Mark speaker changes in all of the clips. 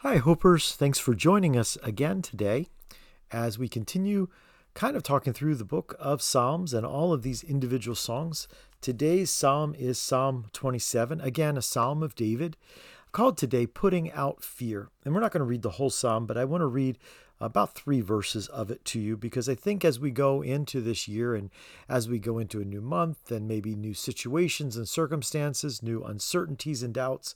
Speaker 1: Hi, Hopers. Thanks for joining us again today as we continue kind of talking through the book of Psalms and all of these individual songs. Today's psalm is Psalm 27, again, a psalm of David, called today Putting Out Fear. And we're not going to read the whole psalm, but I want to read about three verses of it to you because I think as we go into this year and as we go into a new month and maybe new situations and circumstances, new uncertainties and doubts,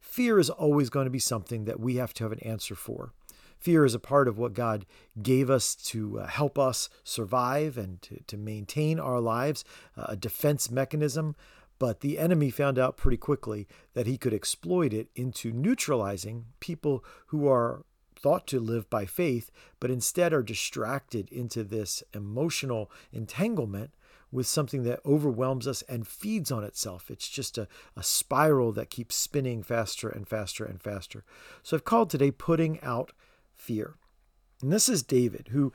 Speaker 1: fear is always going to be something that we have to have an answer for. Fear is a part of what God gave us to uh, help us survive and to, to maintain our lives, uh, a defense mechanism. But the enemy found out pretty quickly that he could exploit it into neutralizing people who are thought to live by faith, but instead are distracted into this emotional entanglement with something that overwhelms us and feeds on itself. It's just a, a spiral that keeps spinning faster and faster and faster. So I've called today Putting Out Fear. And this is David, who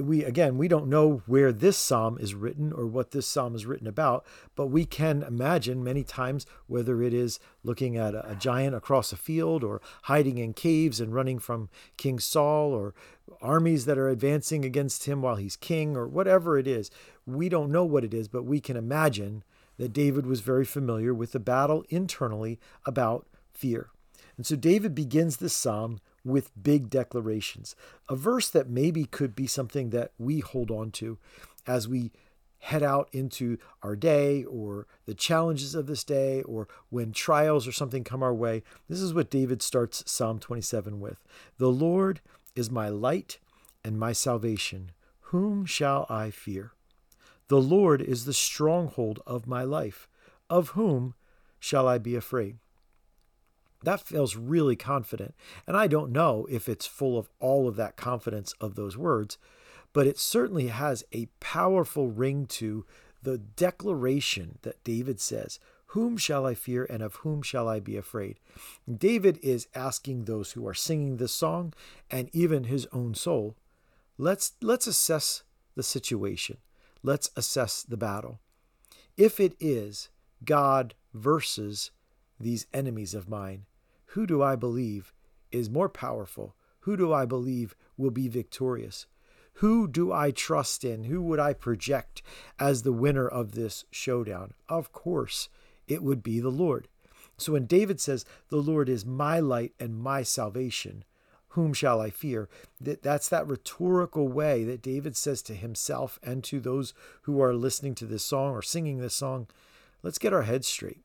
Speaker 1: we again we don't know where this psalm is written or what this psalm is written about but we can imagine many times whether it is looking at a, a, giant across a field or hiding in caves and running from king saul or armies that are advancing against him while he's king or whatever it is. We don't know what it is but we can imagine that david was very familiar with the battle internally about fear. And so david begins this psalm with big declarations. A verse that maybe could be something that we hold on to as we head out into our day or the challenges of this day or when trials or something come our way. This is what David starts Psalm 27 with The Lord is my light and my salvation. Whom shall I fear? The Lord is the stronghold of my life. Of whom shall I be afraid? That feels really confident. And I don't know if it's full of all of that confidence of those words, but it certainly has a powerful ring to the declaration that David says, Whom shall I fear and of whom shall I be afraid? David is asking those who are singing this song and even his own soul, let's, let's assess the situation. Let's assess the battle. If it is God versus these enemies of mine, who do I believe is more powerful? Who do I believe will be victorious? Who do I trust in? Who would I project as the winner of this showdown? Of course, it would be the Lord. So when David says, The Lord is my light and my salvation, whom shall I fear? That, that's that rhetorical way that David says to himself and to those who are listening to this song or singing this song. Let's get our heads straight.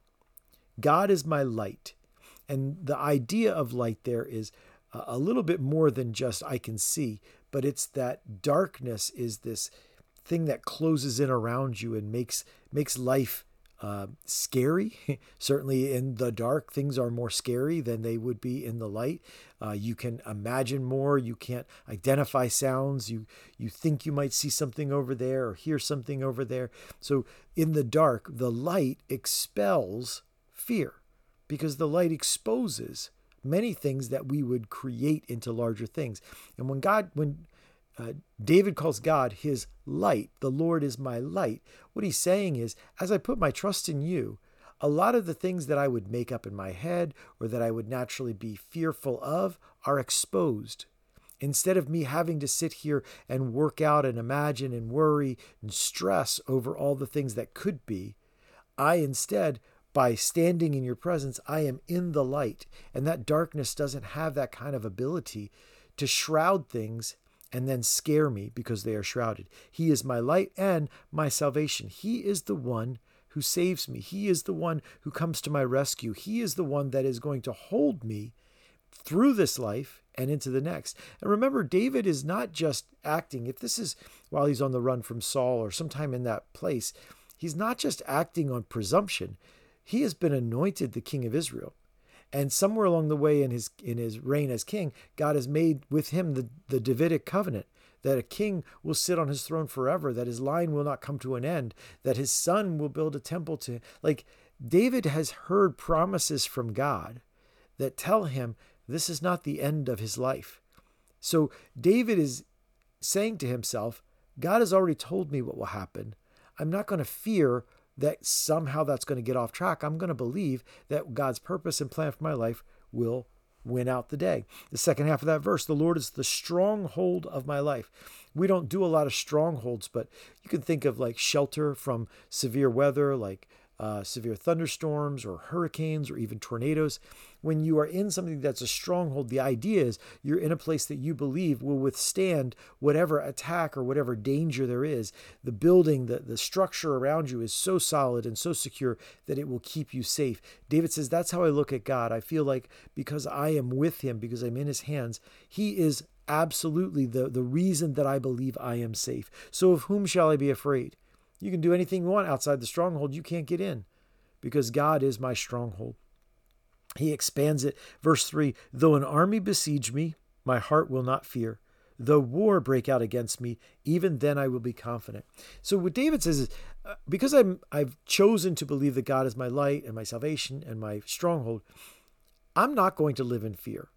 Speaker 1: God is my light. And the idea of light there is a little bit more than just I can see, but it's that darkness is this thing that closes in around you and makes makes life uh, scary. Certainly, in the dark, things are more scary than they would be in the light. Uh, you can imagine more. You can't identify sounds. You you think you might see something over there or hear something over there. So in the dark, the light expels fear because the light exposes many things that we would create into larger things. And when God, when uh, David calls God his light, the Lord is my light, what he's saying is, as I put my trust in you, a lot of the things that I would make up in my head or that I would naturally be fearful of are exposed. Instead of me having to sit here and work out and imagine and worry and stress over all the things that could be, I instead by standing in your presence, I am in the light. And that darkness doesn't have that kind of ability to shroud things and then scare me because they are shrouded. He is my light and my salvation. He is the one who saves me. He is the one who comes to my rescue. He is the one that is going to hold me through this life and into the next. And remember, David is not just acting, if this is while he's on the run from Saul or sometime in that place, he's not just acting on presumption he has been anointed the king of Israel. And somewhere along the way in his in his reign as king, God has made with him the, the Davidic covenant that a king will sit on his throne forever, that his line will not come to an end, that his son will build a temple to like David has heard promises from God that tell him this is not the end of his life. So David is saying to himself, God has already told me what will happen. I'm not going to fear that somehow that's going to get off track. I'm going to believe that God's purpose and plan for my life will win out the day. The second half of that verse, the Lord is the stronghold of my life. We don't do a lot of strongholds, but you can think of like shelter from severe weather, like uh, severe thunderstorms or hurricanes or even tornadoes. When you are in something that's a stronghold, the idea is you're in a place that you believe will withstand whatever attack or whatever danger there is. The building, the, the structure around you is so solid and so secure that it will keep you safe. David says, That's how I look at God. I feel like because I am with him, because I'm in his hands, he is absolutely the, the reason that I believe I am safe. So of whom shall I be afraid? You can do anything you want outside the stronghold. You can't get in because God is my stronghold. He expands it. Verse 3 Though an army besiege me, my heart will not fear. Though war break out against me, even then I will be confident. So what David says is, uh, because I'm I've chosen to believe that God is my light and my salvation and my stronghold, I'm not going to live in fear.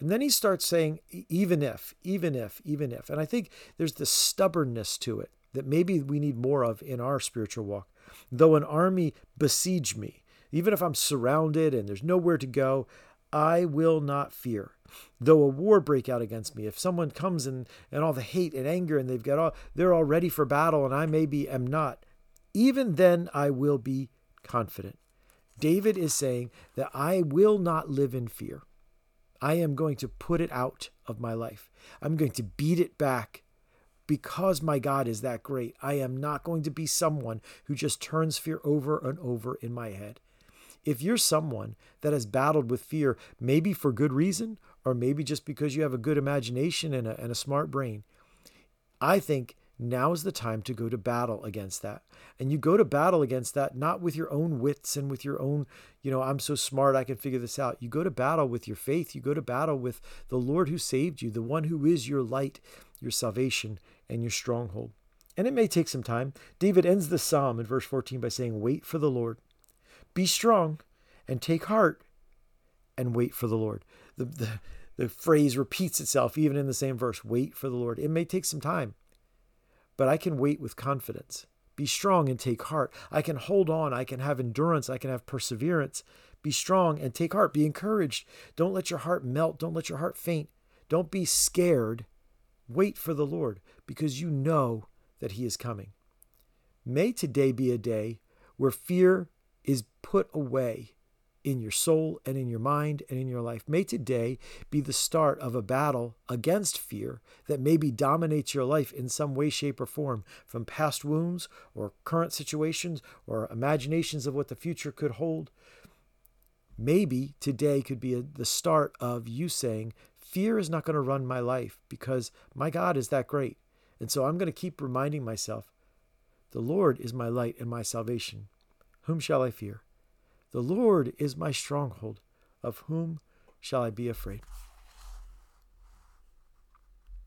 Speaker 1: And then he starts saying, even if, even if, even if. And I think there's this stubbornness to it that maybe we need more of in our spiritual walk. Though an army besiege me, even if I'm surrounded and there's nowhere to go, I will not fear. Though a war break out against me, if someone comes and, and all the hate and anger and they've got all they're all ready for battle and I maybe am not, even then I will be confident. David is saying that I will not live in fear. I am going to put it out of my life. I'm going to beat it back because my God is that great, I am not going to be someone who just turns fear over and over in my head. If you're someone that has battled with fear, maybe for good reason, or maybe just because you have a good imagination and a, and a smart brain, I think now is the time to go to battle against that. And you go to battle against that not with your own wits and with your own, you know, I'm so smart, I can figure this out. You go to battle with your faith. You go to battle with the Lord who saved you, the one who is your light, your salvation, and your stronghold. And it may take some time. David ends the psalm in verse 14 by saying, Wait for the Lord. Be strong and take heart and wait for the Lord. The, the, the phrase repeats itself even in the same verse wait for the Lord. It may take some time, but I can wait with confidence. Be strong and take heart. I can hold on. I can have endurance. I can have perseverance. Be strong and take heart. Be encouraged. Don't let your heart melt. Don't let your heart faint. Don't be scared. Wait for the Lord because you know that He is coming. May today be a day where fear is put away in your soul and in your mind and in your life. May today be the start of a battle against fear that maybe dominates your life in some way, shape, or form from past wounds or current situations or imaginations of what the future could hold. Maybe today could be a, the start of you saying, Fear is not going to run my life because my God is that great. And so I'm going to keep reminding myself the Lord is my light and my salvation. Whom shall I fear? The Lord is my stronghold. Of whom shall I be afraid?